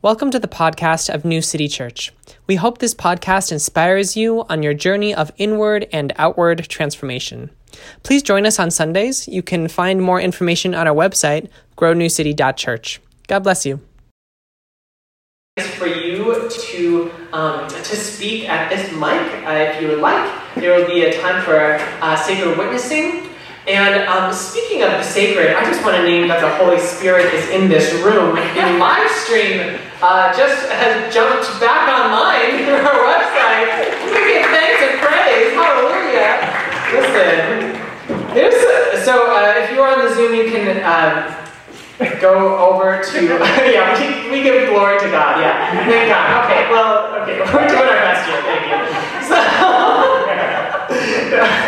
Welcome to the podcast of New City Church. We hope this podcast inspires you on your journey of inward and outward transformation. Please join us on Sundays. You can find more information on our website, grownewcity.church. God bless you. For you to um, to speak at this mic, uh, if you would like, there will be a time for uh, sacred witnessing. And um, speaking of the sacred, I just want to name that the Holy Spirit is in this room. The live stream uh, just has jumped back online through our website. We give thanks and praise. Hallelujah. Listen, there's so uh, if you are on the Zoom, you can uh, go over to yeah. We, we give glory to God. Yeah, thank God. Okay, well, okay, we're doing our best here. Thank you. So,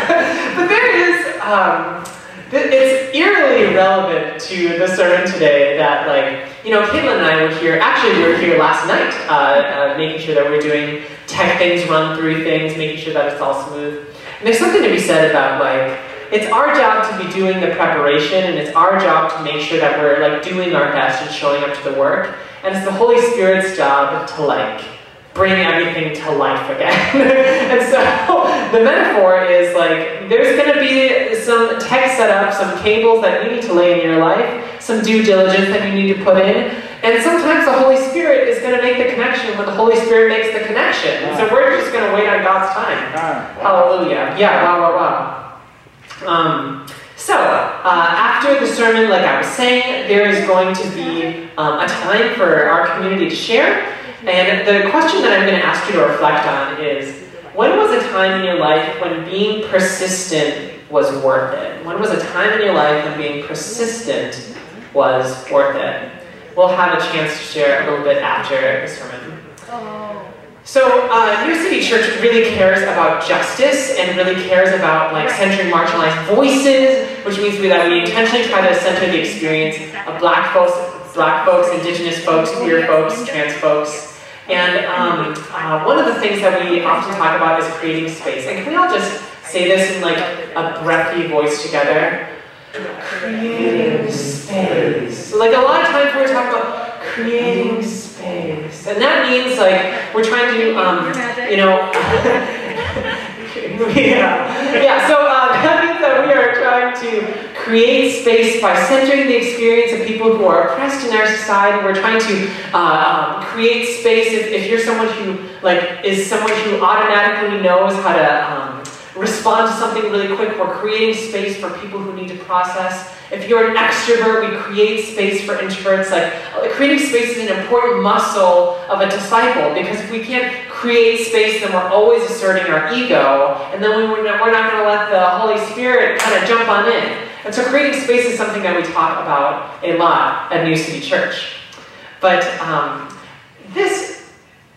um, it's eerily relevant to the sermon today that, like, you know, Caitlin and I were here, actually, we were here last night, uh, uh, making sure that we're doing tech things, run through things, making sure that it's all smooth. And there's something to be said about, like, it's our job to be doing the preparation, and it's our job to make sure that we're, like, doing our best and showing up to the work. And it's the Holy Spirit's job to, like, bring everything to life again. and so the metaphor is like there's going to be some tech setup, some cables that you need to lay in your life, some due diligence that you need to put in. And sometimes the Holy Spirit is going to make the connection when the Holy Spirit makes the connection. And so we're just going to wait on God's time. Hallelujah. Yeah, wow, wow, wow. Um, so, uh, after the sermon, like I was saying, there is going to be um, a time for our community to share. And the question that I'm going to ask you to reflect on is when was a time in your life when being persistent was worth it? When was a time in your life when being persistent was worth it? We'll have a chance to share a little bit after the sermon. So, uh, New City Church really cares about justice and really cares about like centering marginalized voices, which means that we intentionally try to center the experience of Black folks, Black folks, Indigenous folks, queer folks, trans folks, and um, uh, one of the things that we often talk about is creating space. And can we all just say this in like a breathy voice together? Creating space. So like a lot of times we're talking about creating space. And that means like we're trying to, um, you know, yeah. Yeah, so uh, that means that we are trying to create space by centering the experience of people who are oppressed in our society. We're trying to uh, um, create space. If, if, you're someone who like is someone who automatically knows how to um, respond to something really quick, we're creating space for people who need to process. If you're an extrovert, we create space for introverts. Like creating space is an important muscle of a disciple because if we can't create space, then we're always asserting our ego, and then we, we're not going to let the Holy Spirit kind of jump on in. And so creating space is something that we talk about a lot at New City Church. But um, this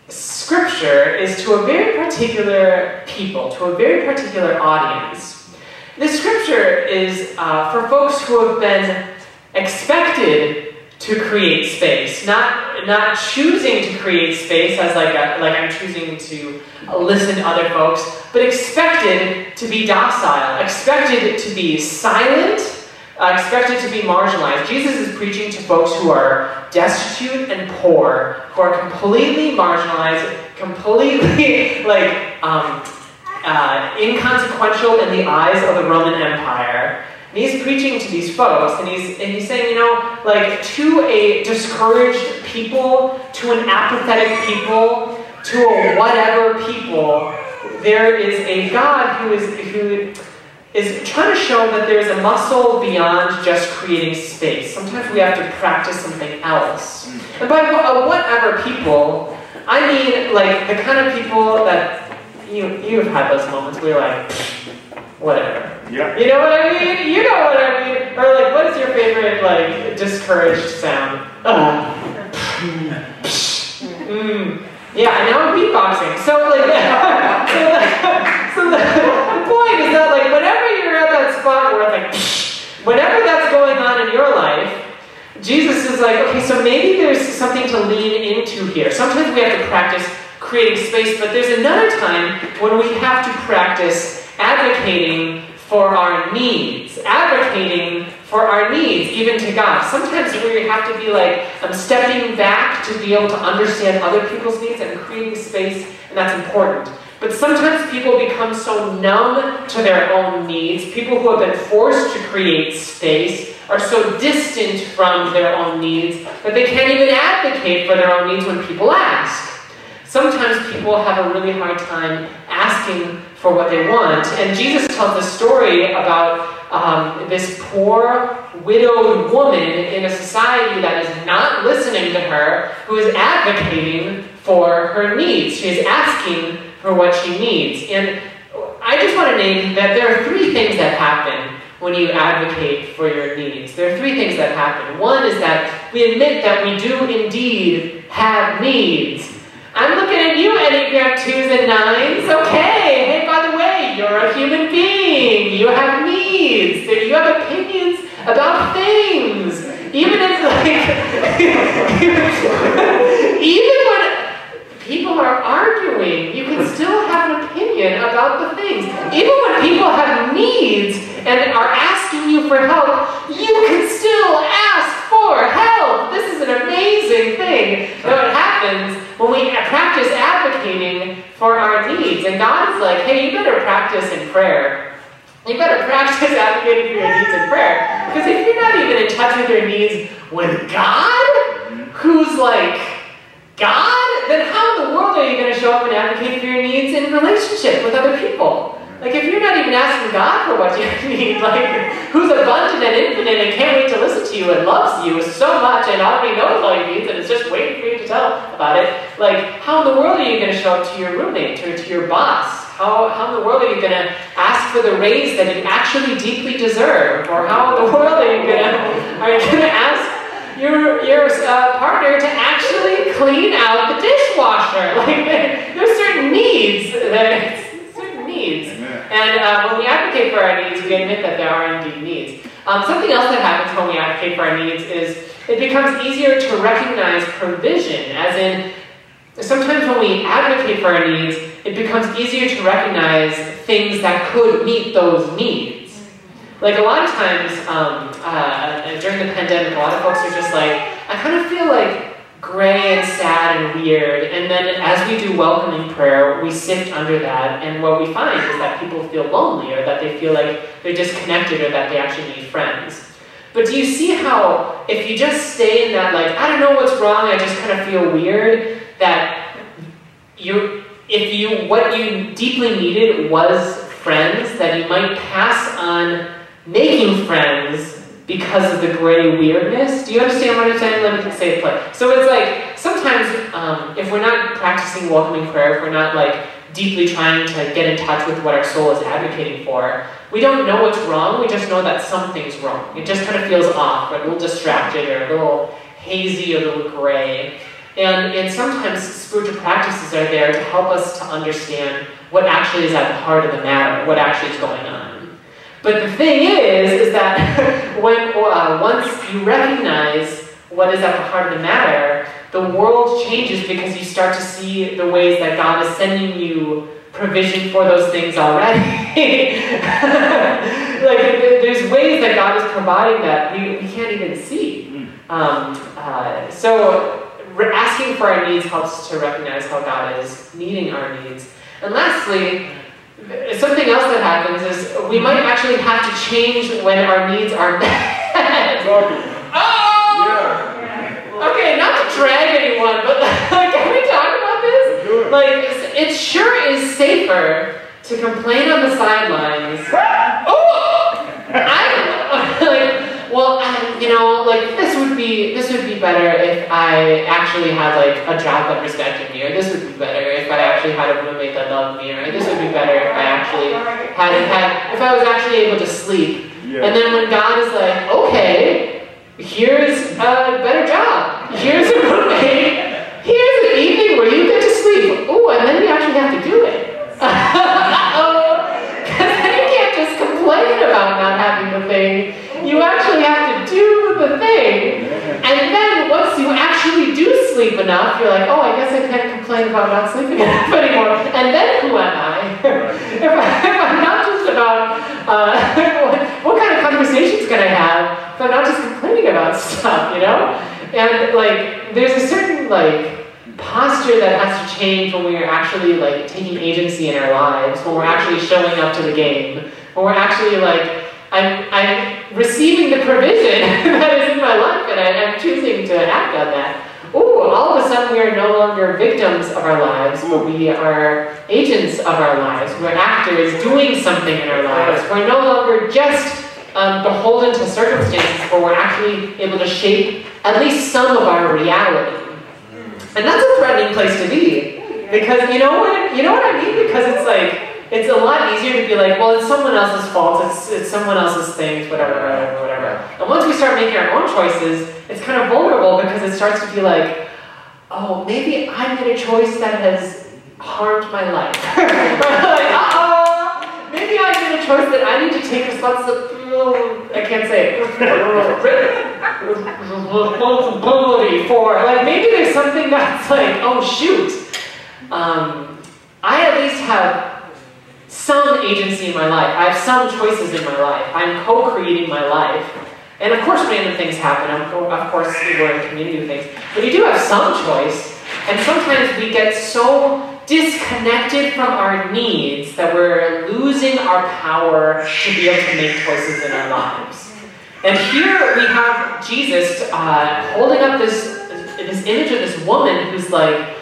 scripture is to a very particular people, to a very particular audience. This scripture is uh, for folks who have been expected to create space, not not choosing to create space as like a, like I'm choosing to listen to other folks, but expected to be docile, expected to be silent, uh, expected to be marginalized. Jesus is preaching to folks who are destitute and poor, who are completely marginalized, completely like um, uh, inconsequential in the eyes of the Roman Empire. And he's preaching to these folks, and he's, and he's saying, you know, like to a discouraged people, to an apathetic people, to a whatever people, there is a God who is who is trying to show that there's a muscle beyond just creating space. Sometimes we have to practice something else. Mm. And by a whatever people, I mean like the kind of people that you you've had those moments where you're like whatever. Yeah. You know what I mean? You know what I mean? Or like, what is your favorite like discouraged sound? Oh. mm. Yeah, and now I'm beatboxing. So like, so, the, so the, the point is that like, whenever you're at that spot where like, whenever that's going on in your life, Jesus is like, okay, so maybe there's something to lean into here. Sometimes we have to practice creating space, but there's another time when we have to practice advocating for our needs, advocating for our needs, even to God. Sometimes we have to be like, I'm stepping back to be able to understand other people's needs and creating space, and that's important. But sometimes people become so numb to their own needs. People who have been forced to create space are so distant from their own needs that they can't even advocate for their own needs when people ask. Sometimes people have a really hard time asking for what they want. And Jesus tells a story about um, this poor, widowed woman in a society that is not listening to her, who is advocating for her needs. She is asking for what she needs. And I just want to name that there are three things that happen when you advocate for your needs. There are three things that happen. One is that we admit that we do indeed have needs. I'm looking at you, Enneagram 2s and 9s. Okay, hey, by the way, you're a human being. You have needs. You have opinions about things. Even if, like, even when people are arguing, you can still have an opinion about the things. Even when people have needs and are asking you for help, you can still ask for help. This is an amazing thing. What happens when we practice advocating for our needs. And God is like, hey, you better practice in prayer. You better practice advocating for your needs in prayer. Because if you're not even in touch with your needs with God, who's like God, then how in the world are you going to show up and advocate for your needs in relationship with other people? Like, if you're not even asking God for what you need, like, who's abundant and infinite and can't wait to listen to you and loves you so much and already knows all your needs and is just waiting for you to tell about it, like, how in the world are you going to show up to your roommate or to your boss? How, how in the world are you going to ask for the raise that you actually deeply deserve? Or how in the world are you going to, are you going to ask your, your uh, partner to actually clean out the dishwasher? Like, there's certain needs that certain needs. Amen. And uh, when we advocate for our needs, we admit that there are indeed needs. Um, something else that happens when we advocate for our needs is it becomes easier to recognize provision, as in, sometimes when we advocate for our needs, it becomes easier to recognize things that could meet those needs. Like a lot of times um, uh, during the pandemic, a lot of folks are just like, I kind of feel like gray and sad and weird. And then as we do welcoming prayer, we sift under that. And what we find is that people feel lonely or that they feel like they're disconnected or that they actually need friends. But do you see how if you just stay in that, like, I don't know what's wrong, I just kind of feel weird, that you, if you, what you deeply needed was friends, that you might pass on making friends because of the gray weirdness. Do you understand what I'm saying? Let me say it play. So it's like sometimes um, if we're not practicing welcoming prayer, if we're not like deeply trying to get in touch with what our soul is advocating for, we don't know what's wrong. We just know that something's wrong. It just kind of feels off, or a little distracted, or a little hazy, or a little gray. And, and sometimes spiritual practices are there to help us to understand what actually is at the heart of the matter, what actually is going on. But the thing is, is that when uh, once you recognize what is at the heart of the matter, the world changes because you start to see the ways that God is sending you provision for those things already. like there's ways that God is providing that we, we can't even see. Hmm. Um, uh, so asking for our needs helps to recognize how God is meeting our needs. And lastly, Something else that happens is we might actually have to change when our needs are met. oh! Yeah. Okay, not to drag anyone, but like, can we talk about this? Like, it sure is safer to complain on the sidelines. oh! I like well, um, you know, like this would be this would be better if I actually had like a job that respected me, or this would be better if I actually had a roommate that loved me, or this would be better if I actually had had if I was actually able to sleep. Yeah. And then when God is like, okay, here's a better job, here's a roommate, here's an evening where you get to sleep. Oh, and then you actually have to do it. oh, because then you can't just complain about not having the thing you actually have to do the thing. And then once you actually do sleep enough, you're like, oh, I guess I can't complain about not sleeping enough anymore. And then who am I? if, I am not just about uh, what, what, kind of conversations can I have if I'm not just complaining about stuff, you know? And like, there's a certain like posture that has to change when we are actually like taking agency in our lives, when we're actually showing up to the game, when we're actually like, I'm, I'm receiving the provision that is in my life and I, I'm choosing to act on that. Ooh, all of a sudden we are no longer victims of our lives, but we are agents of our lives. We're actors doing something in our lives. We're no longer just um, beholden to circumstances, but we're actually able to shape at least some of our reality. And that's a threatening place to be. Because you know what you know what I mean? Because it's like it's a lot easier to be like, well, it's someone else's fault, it's, it's someone else's things, whatever, whatever, whatever. And once we start making our own choices, it's kind of vulnerable because it starts to feel like, oh, maybe I made a choice that has harmed my life. like, uh-oh, maybe I made a choice that I need to take responsibility. I can't say responsibility for. Like maybe there's something that's like, oh shoot. Um, I at least have some agency in my life. I have some choices in my life. I'm co-creating my life. And of course random things happen. Of course we're in community with things. But you do have some choice. And sometimes we get so disconnected from our needs that we're losing our power to be able to make choices in our lives. And here we have Jesus uh, holding up this, this image of this woman who's like,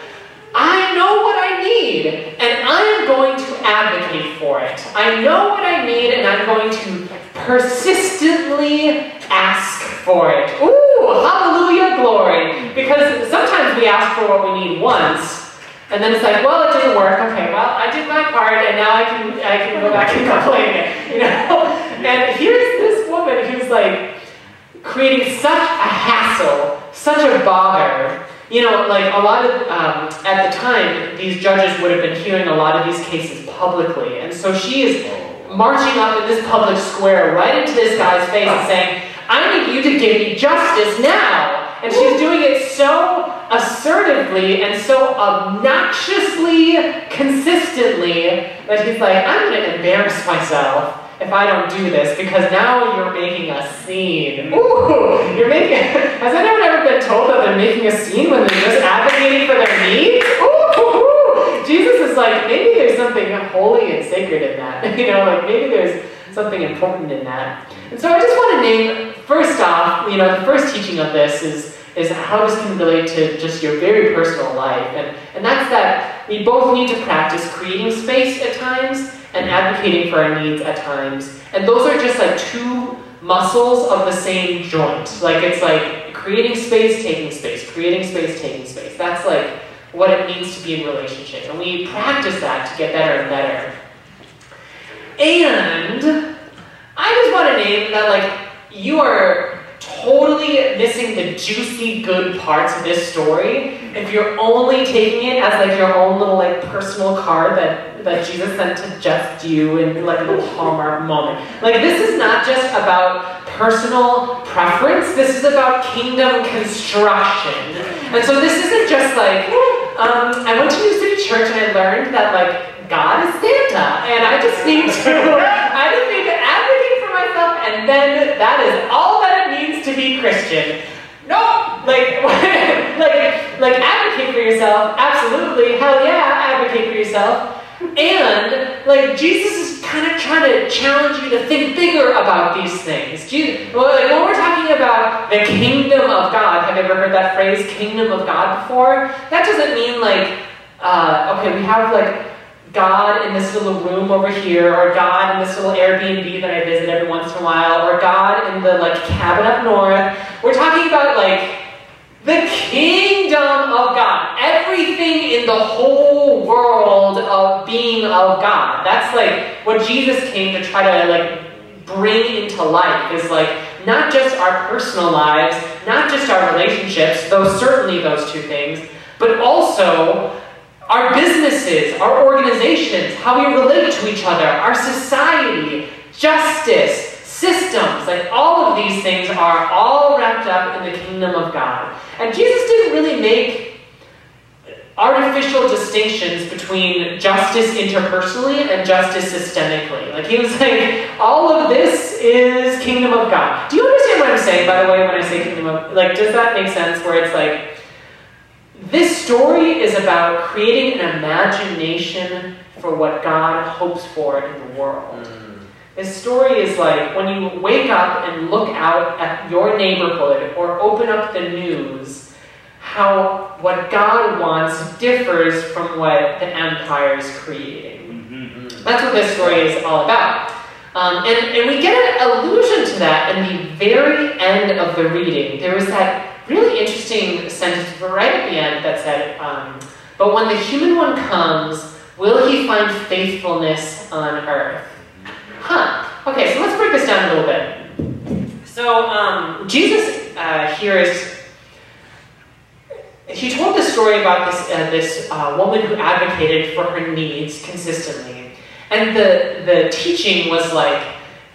I know what I need, and I am going to advocate for it. I know what I need, and I'm going to persistently ask for it. Ooh, hallelujah, glory. Because sometimes we ask for what we need once, and then it's like, well, it didn't work. Okay, well, I did my part, and now I can I can go back and complain it. You know? And here's this woman who's like creating such a hassle, such a bother. You know, like a lot of um, at the time, these judges would have been hearing a lot of these cases publicly, and so she is marching up in this public square right into this guy's face and saying, "I need you to give me justice now." And she's doing it so assertively and so obnoxiously consistently that he's like, I'm going to embarrass myself if I don't do this because now you're making a scene. Ooh, you're making. Has anyone ever been told that they're making a scene when they're just advocating for their needs? Ooh, Jesus is like, maybe there's something holy and sacred in that. You know, like maybe there's something important in that. And so I just want to name, first off, you know, the first teaching of this is, is how this can relate to just your very personal life. And, and that's that we both need to practice creating space at times and advocating for our needs at times. And those are just like two muscles of the same joint. Like it's like creating space, taking space, creating space, taking space. That's like what it means to be in relationship. And we practice that to get better and better. And I just want to name that like you are totally missing the juicy good parts of this story if you're only taking it as like your own little like personal card that, that Jesus sent to just you in like a little hallmark moment. Like this is not just about personal preference, this is about kingdom construction. And so this isn't just like, um, I went to New City Church and I learned that like God is Santa, and I just need to, I just need to advocate for myself, and then that is all that it means to be Christian. No, like, like, like, advocate for yourself. Absolutely, hell yeah, advocate for yourself. And like Jesus is kind of trying to challenge you to think bigger about these things. Jesus, well, like, when we're talking about the kingdom of God, have you ever heard that phrase, kingdom of God, before? That doesn't mean like, uh, okay, we have like God in this little room over here, or God in this little Airbnb that I visit every once in a while, or God in the like cabin up north. We're talking about like the kingdom of God. Everything in the whole world of being of God. That's like what Jesus came to try to like bring into life is like not just our personal lives, not just our relationships, though certainly those two things, but also our businesses, our organizations, how we relate to each other, our society, justice, systems, like all of these things are all wrapped up in the kingdom of God. And Jesus didn't really make artificial distinctions between justice interpersonally and justice systemically. Like he was like, all of this is kingdom of God. Do you understand what I'm saying, by the way, when I say kingdom of like does that make sense? Where it's like this story is about creating an imagination for what God hopes for in the world. Mm. This story is like when you wake up and look out at your neighborhood or open up the news how what God wants differs from what the empire is creating. Mm-hmm. That's what this story is all about. Um, and, and we get an allusion to that in the very end of the reading. There was that really interesting sentence right at the end that said, um, But when the human one comes, will he find faithfulness on earth? Huh. Okay, so let's break this down a little bit. So um, Jesus uh, here is he told this story about this, uh, this uh, woman who advocated for her needs consistently. And the, the teaching was like,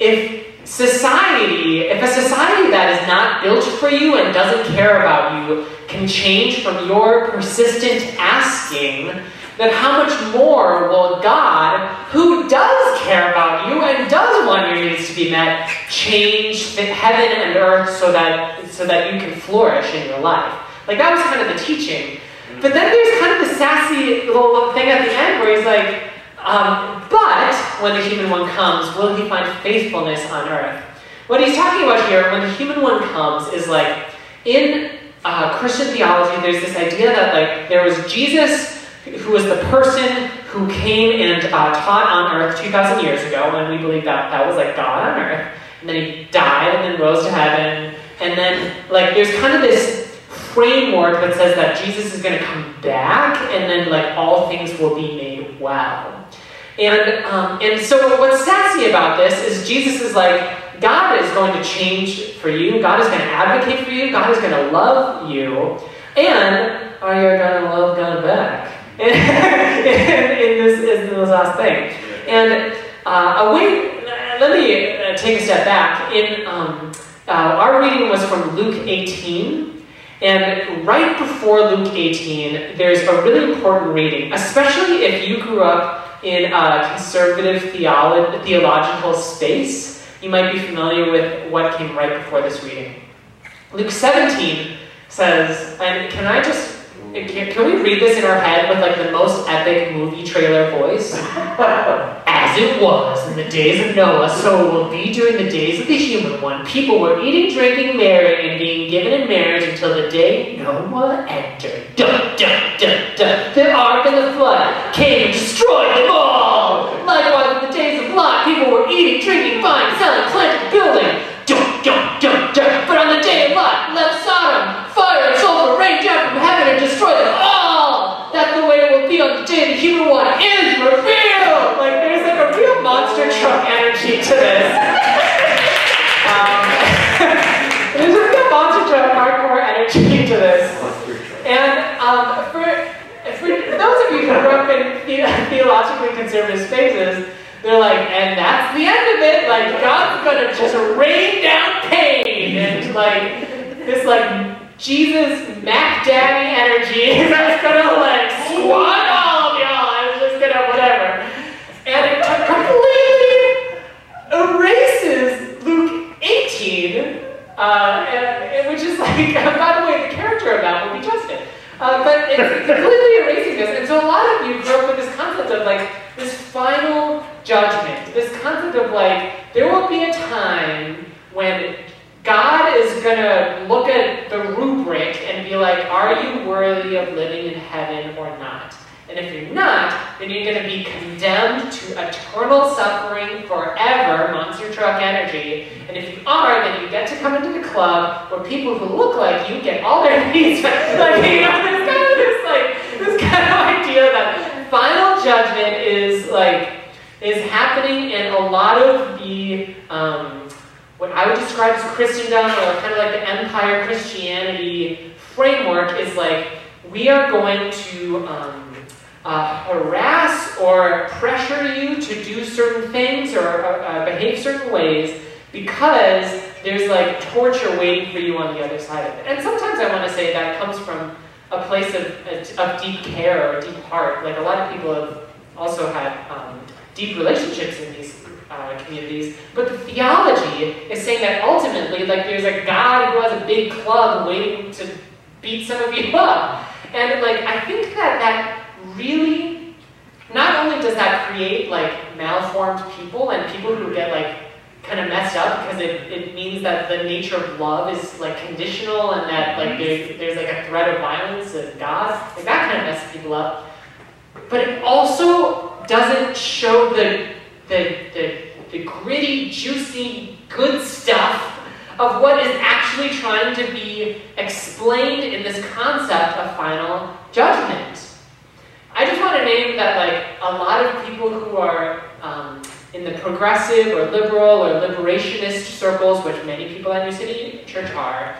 if society, if a society that is not built for you and doesn't care about you can change from your persistent asking, then how much more will God, who does care about you and does want your needs to met, change heaven and earth so that, so that you can flourish in your life? Like that was kind of the teaching. But then there's kind of the sassy little thing at the end where he's like, um, but when the human one comes, will he find faithfulness on earth? What he's talking about here, when the human one comes, is like in uh, Christian theology, there's this idea that like there was Jesus, who was the person who came and uh, taught on earth 2,000 years ago, and we believe that that was like God on earth. And then he died and then rose to heaven. And then like there's kind of this framework that says that Jesus is going to come back and then like all things will be made well. And, um, and so what's sassy about this is Jesus is like, God is going to change for you. God is going to advocate for you. God is going to love you. And are you going to love God back? in, this, in this last thing. And uh, a way, let me uh, take a step back. In um, uh, Our reading was from Luke 18. And right before Luke 18, there's a really important reading, especially if you grew up in a conservative theolo- theological space. You might be familiar with what came right before this reading. Luke 17 says, and can I just can, can, we read this in our head with like the most epic movie trailer voice? As it was in the days of Noah, so it will be during the days of the human one. People were eating, drinking, marrying, and being given in marriage until the day Noah entered. Dun, dun, dun, dun. The ark and the flood came and destroyed them all. Likewise, in the days of Lot, people were eating, drinking, buying, selling, planting, building. in theologically conservative spaces, they're like, and that's the end of it. Like God's gonna just rain down pain and like this like Jesus Mac Daddy energy is just gonna like squat all of y'all. I was just gonna whatever. And it completely erases Luke 18, uh, and, which is like, by the way, the character of that will be Justin. Uh, but it's completely erasing this. And so a lot of you grew up with this concept of like this final judgment, this concept of like, there will be a time when God is going to look at the rubric and be like, are you worthy of living in heaven or not? And if you're not, then you're going to be condemned to eternal suffering forever, monster truck energy. And if you are, then you get to come into the club where people who look like you get all their needs like, you know, this kind of this like this kind of idea that final judgment is like is happening in a lot of the um, what I would describe as Christendom or kind of like the empire Christianity framework is like we are going to um, uh, harass or pressure you to do certain things or uh, uh, behave certain ways because there's like torture waiting for you on the other side of it. And sometimes I want to say that comes from a place of, of deep care or deep heart. Like a lot of people have also had um, deep relationships in these uh, communities. But the theology is saying that ultimately, like there's a God who has a big club waiting to beat some of you up. And like I think that that really, not only does that create like malformed people and people who get like kind of messed up because it, it means that the nature of love is like conditional and that like mm-hmm. there's, there's like a threat of violence and God. Like that kind of messes people up. But it also doesn't show the the, the, the gritty, juicy, good stuff of what is actually trying to be explained in this concept of final judgment. I just want to name that like a lot of people who are um, in the progressive or liberal or liberationist circles, which many people at New City Church are,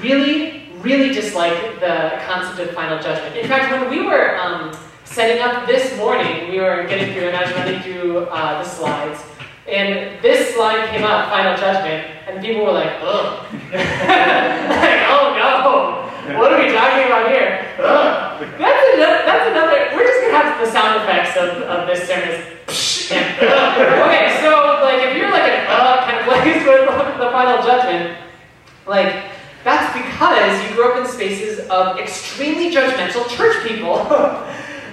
really, really dislike the concept of final judgment. In fact, when we were um, setting up this morning, we were getting through, and I was running through uh, the slides, and this slide came up, final judgment, and people were like, ugh. like, oh no, what are we talking about here? Ugh. That's another, that's another, we're just have the sound effects of, of this sermon. okay, so like if you're like an uh kind of place with the final judgment, like that's because you grew up in spaces of extremely judgmental church people.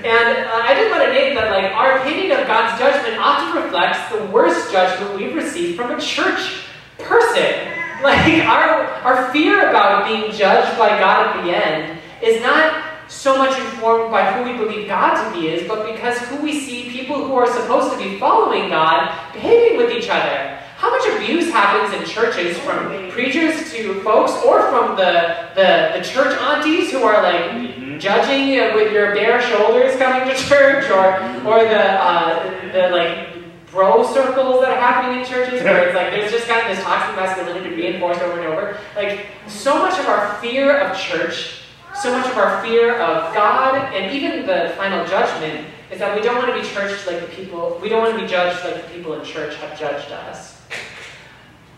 and uh, I just want to name that like our opinion of God's judgment often reflects the worst judgment we've received from a church person. Like our our fear about being judged by God at the end is not so much informed by who we believe God to be is, but because who we see people who are supposed to be following God behaving with each other. How much abuse happens in churches from preachers to folks or from the, the, the church aunties who are like mm-hmm. judging you with your bare shoulders coming to church or, or the, uh, the like bro circles that are happening in churches where it's like there's just kind of this toxic masculinity reinforced over and over. Like so much of our fear of church so much of our fear of God and even the final judgment is that we don't want to be churched like the people, we don't want to be judged like the people in church have judged us.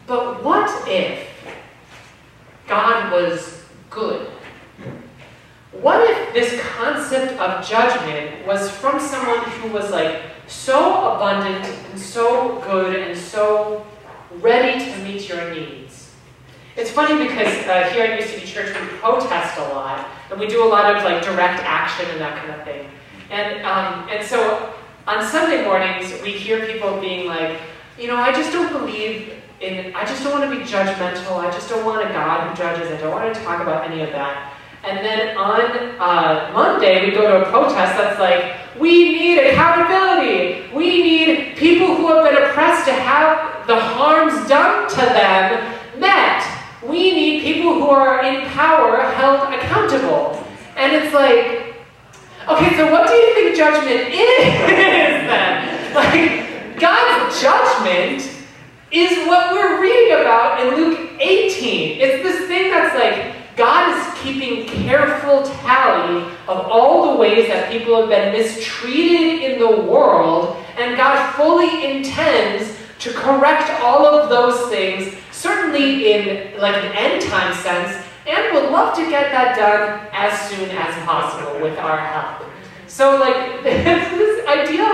But what if God was good? What if this concept of judgment was from someone who was like so abundant and so good and so ready to meet your needs? It's funny because uh, here at City Church we protest a lot, and we do a lot of like direct action and that kind of thing. And um, and so on Sunday mornings we hear people being like, you know, I just don't believe in. I just don't want to be judgmental. I just don't want a God who judges. I don't want to talk about any of that. And then on uh, Monday, we go to a protest that's like, we need accountability. We need people who have been oppressed to have the harms done to them met we need people who are in power held accountable. And it's like, okay, so what do you think judgment is then? Like, God's judgment is what we're reading about in Luke 18. It's this thing that's like, God is keeping careful tally of all the ways that people have been mistreated in the world, and God fully intends to correct all of those things certainly in like an end time sense, and would love to get that done as soon as possible with our help. So like this idea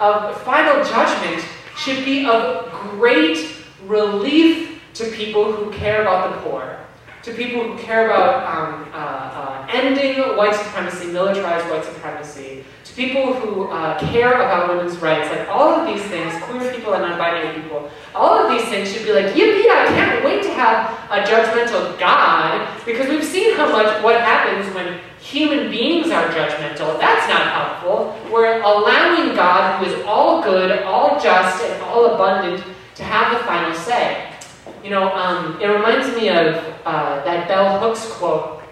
of, of final judgment should be of great relief to people who care about the poor, to people who care about um, uh, uh, ending white supremacy, militarized white supremacy, to people who uh, care about women's rights, like all of these things, queer people and non-binary people, all of these things should be like, yippee, I can't wait to have a judgmental God, because we've seen how much, what happens when human beings are judgmental. That's not helpful. We're allowing God, who is all good, all just, and all abundant, to have the final say. You know, um, it reminds me of uh, that Bell Hooks quote.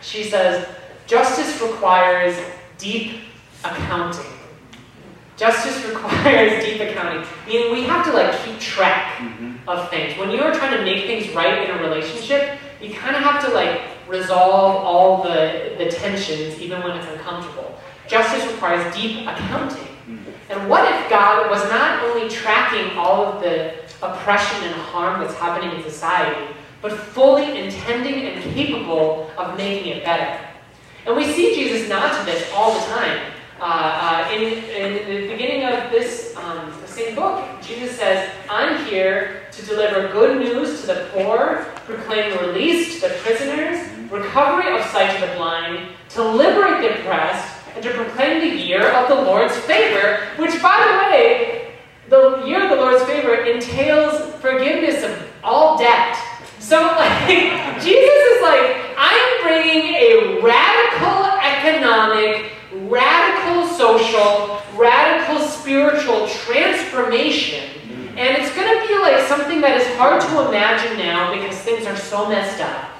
She says, justice requires deep accounting. Justice requires deep accounting, meaning we have to like keep track mm-hmm. of things. When you are trying to make things right in a relationship, you kind of have to like resolve all the, the tensions, even when it's uncomfortable. Justice requires deep accounting. Mm-hmm. And what if God was not only tracking all of the oppression and harm that's happening in society, but fully intending and capable of making it better? And we see Jesus nod to this all the time. Uh, uh, in, in, the beginning of this um, same book, Jesus says, I'm here to deliver good news to the poor, proclaim release to the prisoners, recovery of sight to the blind, to liberate the oppressed, and to proclaim the year of the Lord's favor, which, by the way, the year of the Lord's favor entails forgiveness of all debt. So, like, Jesus is like, I'm bringing a radical economic, radical social, radical spiritual transformation. And it's going to be like something that is hard to imagine now because things are so messed up.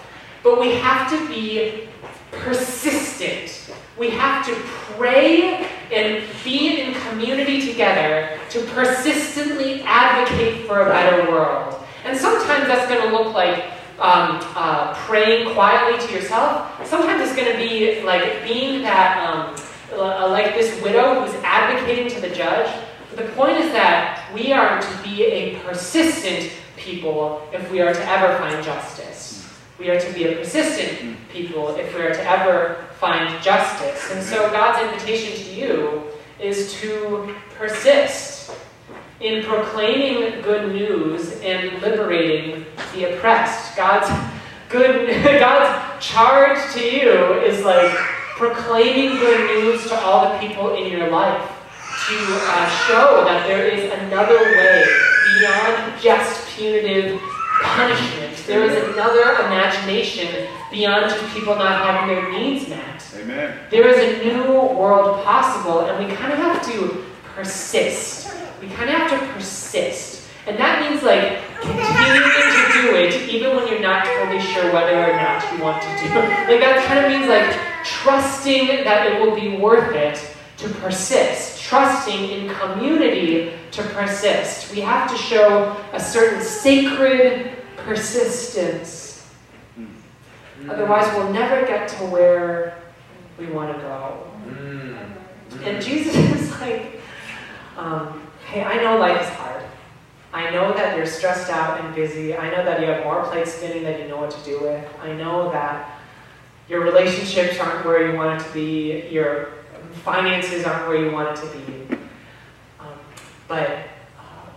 But we have to be persistent. We have to pray and be in community together to persistently advocate for a better world. And sometimes that's going to look like um, uh, praying quietly to yourself. Sometimes it's going to be like being that, um, uh, like this widow who's advocating to the judge. But the point is that we are to be a persistent people if we are to ever find justice. We are to be a persistent people if we are to ever find justice. And so God's invitation to you is to persist in proclaiming good news and liberating the oppressed. God's good God's charge to you is like proclaiming good news to all the people in your life to uh, show that there is another way beyond just punitive punishment. There is another imagination beyond just people not having their needs met. Amen. There is a new world possible, and we kind of have to persist. We kind of have to persist. And that means like continuing to do it even when you're not totally sure whether or not you want to do it. Like that kind of means like trusting that it will be worth it to persist. Trusting in community to persist. We have to show a certain sacred persistence. Otherwise, we'll never get to where we want to go. And Jesus is like, um, hey, I know life is hard. I know that you're stressed out and busy. I know that you have more plates spinning than you know what to do with. I know that your relationships aren't where you want it to be. Your finances aren't where you want it to be. Um, but,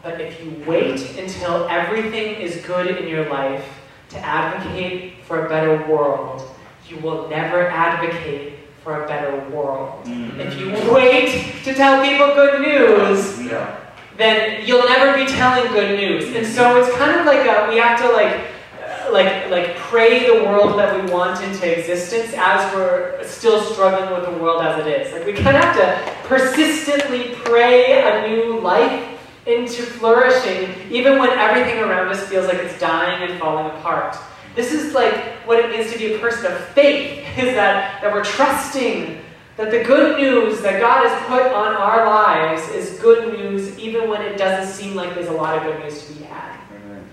but if you wait until everything is good in your life to advocate for a better world, you will never advocate for a better world. Mm-hmm. If you wait to tell people good news, Yeah. then you'll never be telling good news. And so it's kind of like a, we have to like uh, like like pray the world that we want into existence as we're still struggling with the world as it is. Like we kind of have to persistently pray a new life into flourishing even when everything around us feels like it's dying and falling apart. This is like what it means to be a person of faith, is that, that we're trusting that the good news that God has put on our lives is good news even when it doesn't seem like there's a lot of good news to be had. Amen.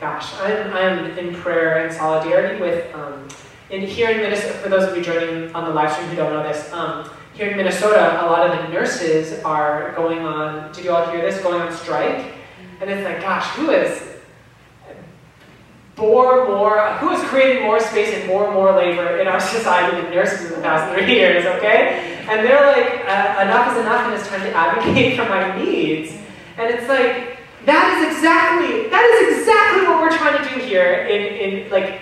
Gosh, I'm, I'm in prayer and solidarity with, um, in here in Minnesota, for those of you joining on the live stream who don't know this, um, here in Minnesota, a lot of the nurses are going on, did you all hear this, going on strike? And it's like, gosh, who is bore more, who has created more space and more and more labor in our society than nurses in the past three years, okay? And they're like, uh, enough is enough and it's time to advocate for my needs. And it's like, that is exactly, that is exactly what we're trying to do here in, in like,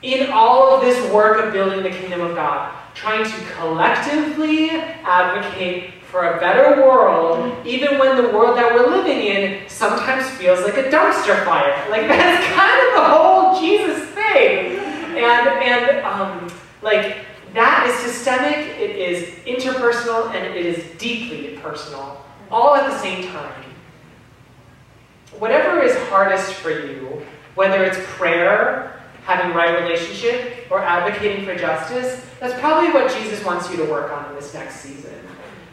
in all of this work of building the kingdom of God. Trying to collectively advocate for a better world, even when the world that we're living in sometimes feels like a dumpster fire. Like that's kind of the whole Jesus thing. And and um, like that is systemic, it is interpersonal, and it is deeply personal, all at the same time. Whatever is hardest for you, whether it's prayer, having right relationship, or advocating for justice, that's probably what Jesus wants you to work on in this next season.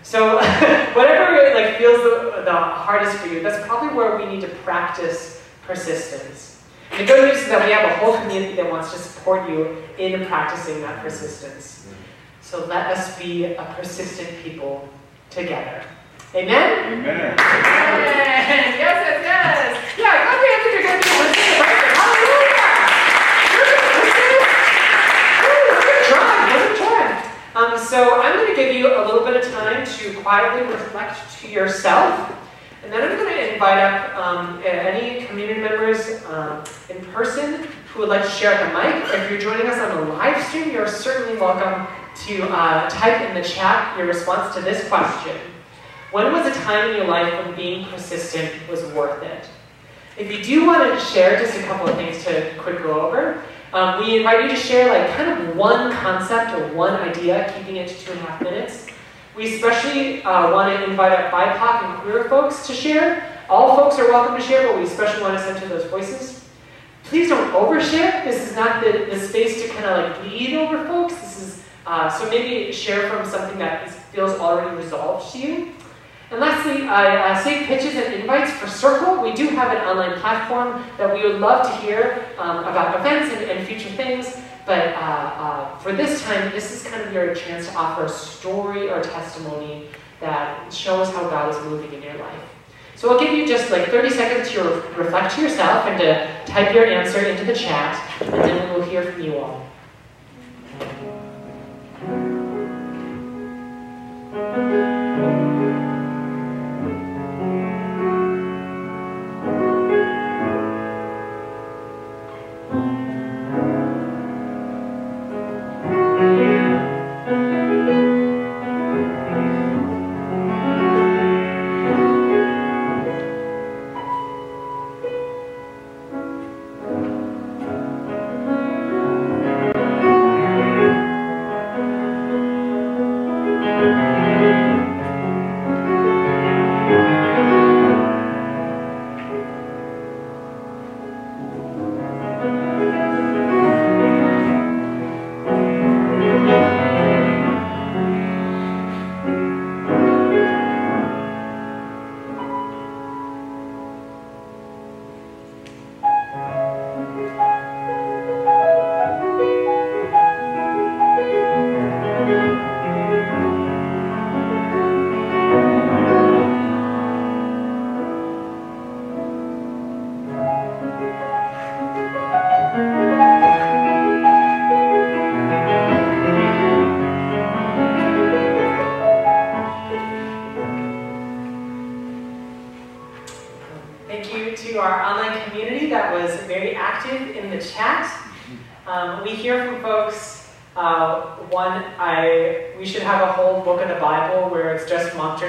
So whatever like feels the, the hardest for you, that's probably where we need to practice persistence. And the good news is that we have a whole community that wants to support you in practicing that persistence. So let us be a persistent people together. Amen? Amen. Yes, yes, yes. Yeah, clap your hands if you're going to be persistent. right? Hallelujah. Good, persistent. Woo, Good try, good try. So I'm going to give you a little bit of time to quietly reflect to yourself. And then I'm going to invite up um, any community members um, in person who would like to share the mic. If you're joining us on the live stream, you're certainly welcome to uh, type in the chat your response to this question. When was a time in your life when being persistent was worth it? If you do want to share just a couple of things to quick go over, um, we invite you to share like kind of one concept or one idea, keeping it to two and a half minutes. We especially uh, want to invite our BIPOC and queer folks to share. All folks are welcome to share, but we especially want to center those voices. Please don't overshare. This is not the, the space to kind of like lead over folks. This is uh, so maybe share from something that is, feels already resolved to you. And lastly, uh, uh, save pitches and invites for Circle. We do have an online platform that we would love to hear um, about events and, and, future things. But uh, uh, for this time, this is kind of your chance to offer a story or testimony that shows how God is moving in your life. So I'll give you just like 30 seconds to reflect to yourself and to type your answer into the chat, and then we will hear from you all.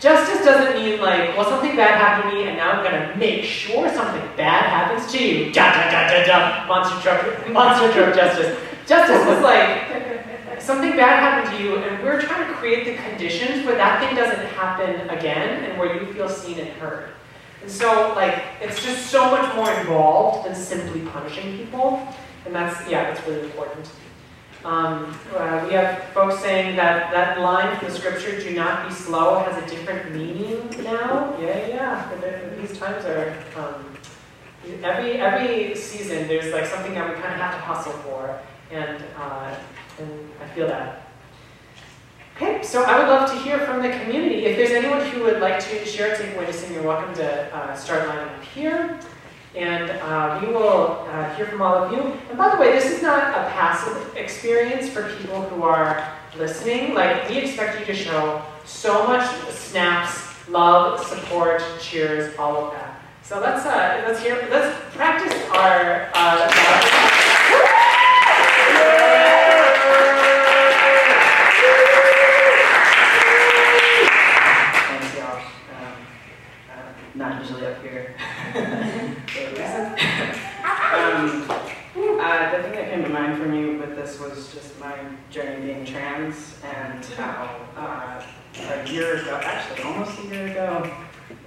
justice doesn't mean like, well, something bad happened to me and now I'm gonna make sure something bad happens to you. Da da da da da. Monster truck, monster truck justice. Justice is like, something bad happened to you, and we're trying to create the conditions where that thing doesn't happen again and where you feel seen and heard. And so, like, it's just so much more involved than simply punishing people. And that's, yeah, that's really important. Um, uh, we have folks saying that that line from the scripture, do not be slow, has a different meaning now. Yeah, yeah. These times are, um, every, every season, there's like something that we kind of have to hustle for. And uh, and I feel that. Okay, so I would love to hear from the community. If there's anyone who would like to share a takeaway to sing, you're welcome to uh, start lining up here. And uh, we will uh, hear from all of you. And by the way, this is not a passive experience for people who are listening. Like, we expect you to show so much snaps, love, support, cheers, all of that. So let's, uh, let's hear, let's practice our just my journey being trans and how uh, a year ago, actually almost a year ago,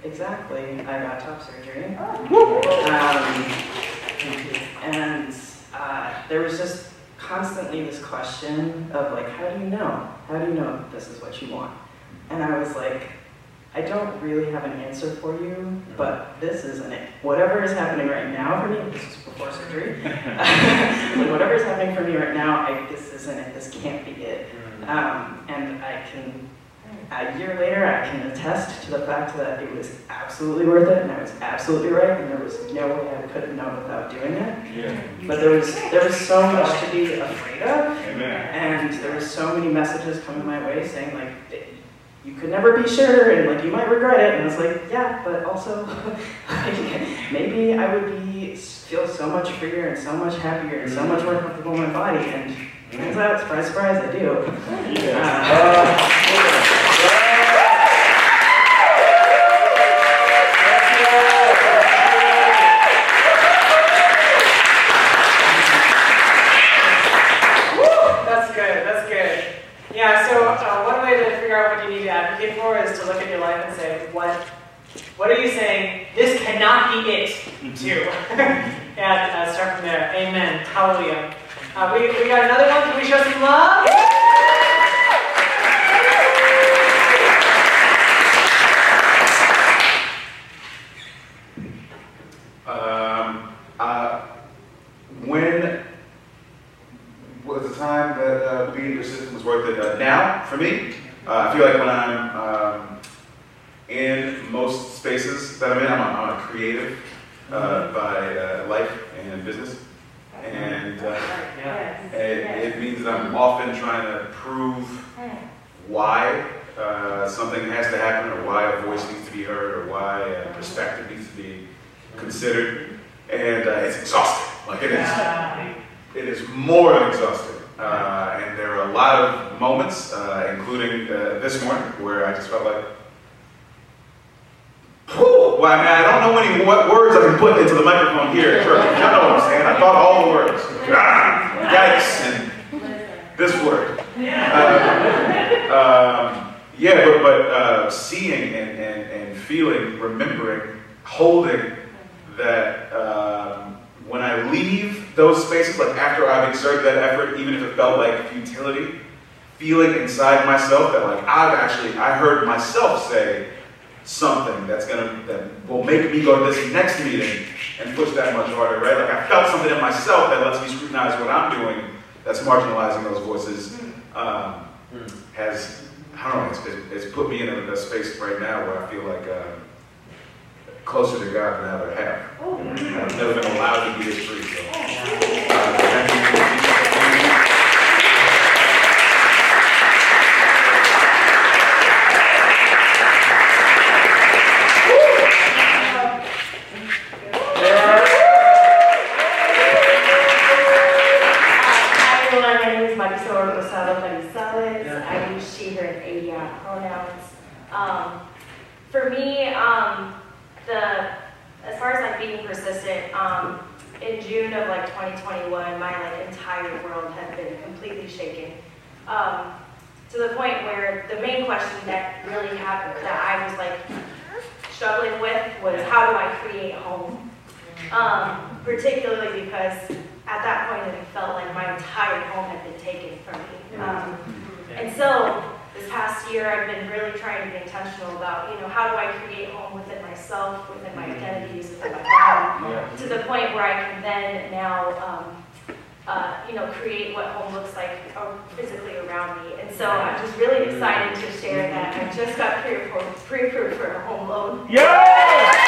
exactly, I got top surgery. Um, and uh, there was just constantly this question of like, how do you know? How do you know this is what you want? And I was like, I don't really have an answer for you, but this isn't it. Whatever is happening right now for me, this is before surgery, like whatever is happening for me right now, I, this isn't it. This can't be it. Um, and I can, a year later, I can attest to the fact that it was absolutely worth it, and I was absolutely right, and there was no way I could have known without doing it. Yeah. But there was there was so much to be afraid of, Amen. and there were so many messages coming my way saying like you could never be sure and like you might regret it. And I was like yeah but also like, maybe I would be feel so much freer and so much happier and so mm-hmm. much more comfortable in my body. And turns out surprise surprise I do. That's uh, uh, good, that's good. Yeah, so uh, one way to figure out what you need to advocate for is to look at your life and say, what, what are you saying? This cannot be it to. and uh, start from there. Amen. Hallelujah. Uh, we, we got another one. Can we show some love? Um, uh, when was the time that uh, being persistent was worth it? Uh, now, for me, uh, I feel like when I'm um, in most spaces that I'm in, I'm a, I'm a creative uh, by uh, life and business. And uh, Yeah. it, it means that I'm often trying to prove why uh, something has to happen, or why a voice needs to be heard, or why perspective needs to be considered, and uh, it's exhausting. Like it is, it is more than exhausting. Uh, and there are a lot of moments, uh, including uh, this morning, where I just felt like, Whew, well, I mean, I don't know any what words I can put into the microphone here at church. Y'all know what I'm saying. I thought all the words. Ah, yikes, and this word. Uh, um, yeah, but, but uh, seeing and, and, and feeling, remembering, holding that um, when I leave those spaces, like after I've exerted that effort, even if it felt like futility, feeling inside myself that like I've actually, I heard myself say something that's gonna, that will make me go to this next meeting and push that much harder, right? Like I felt something in myself that lets me scrutinize what I'm doing that's marginalizing those voices. Um, has, I don't know, it's, it's, it's put me in a, a space right now where I feel like uh, closer to God than I ever have. I've never been allowed to be this free. So, uh, Um, for me, um, the as far as like being persistent, um, in June of like 2021, my like entire world had been completely shaken. Um, to the point where the main question that really happened that I was like struggling with was how do I create home? Um, particularly because at that point it felt like my entire home had been taken from me. Um, and so past year I've been really trying to be intentional about, you know, how do I create home within myself, within my identities, within my body, to the point where I can then now, um, uh, you know, create what home looks like uh, physically around me. And so I'm just really excited to share that. I just got pre-approved, pre-approved for a home loan. I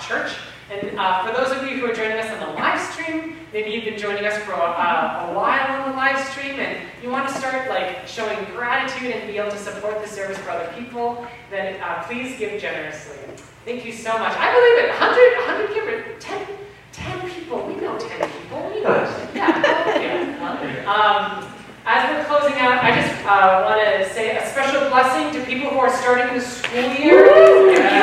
church. And uh, for those of you who are joining us on the live stream, maybe you've been joining us for a, uh, a, while on the live stream and you want to start like showing gratitude and be able to support the service for other people, then uh, please give generously. Thank you so much. I believe it. 100, 100 givers, 10, 10 people. We know 10 people. We know 10. Yeah. Um, as we're closing out, I just uh, want to say a special blessing to people who are starting the school year.